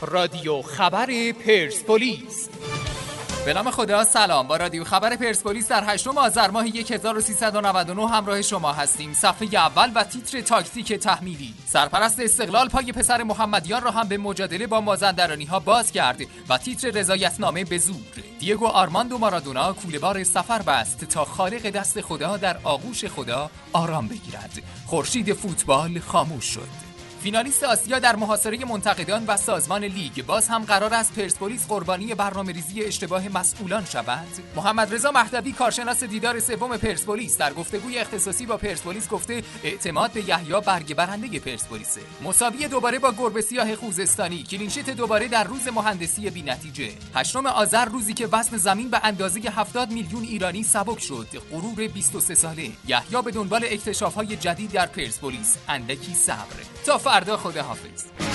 رادیو خبر پرسپولیس. به نام خدا سلام. با رادیو خبر پرسپولیس در هشتم آذر ماه 1399 همراه شما هستیم. صفحه اول و تیتر تاکتیک تحمیلی. سرپرست استقلال پای پسر محمدیان را هم به مجادله با مازندرانی ها باز کرد و تیتر رضایتنامه به زور. دیگو آرماندو مارادونا کولهبار سفر بست تا خالق دست خدا در آغوش خدا آرام بگیرد. خورشید فوتبال خاموش شد. فینالیست آسیا در محاصره منتقدان و سازمان لیگ باز هم قرار است پرسپولیس قربانی برنامه ریزی اشتباه مسئولان شود. محمد رضا مهدوی کارشناس دیدار سوم پرسپولیس در گفتگوی اختصاصی با پرسپولیس گفته اعتماد به یحیی برگ برنده پرسپولیسه. مساوی دوباره با گربه سیاه خوزستانی clean sheet دوباره در روز مهندسی بینتیجه هشتم آذر روزی که وزن زمین به اندازه 70 میلیون ایرانی سبک شد. غرور 23 ساله. یحیی به دنبال اکتشافات جدید در پرسپولیس. اندکی صبر. تا فردا خداحافظ.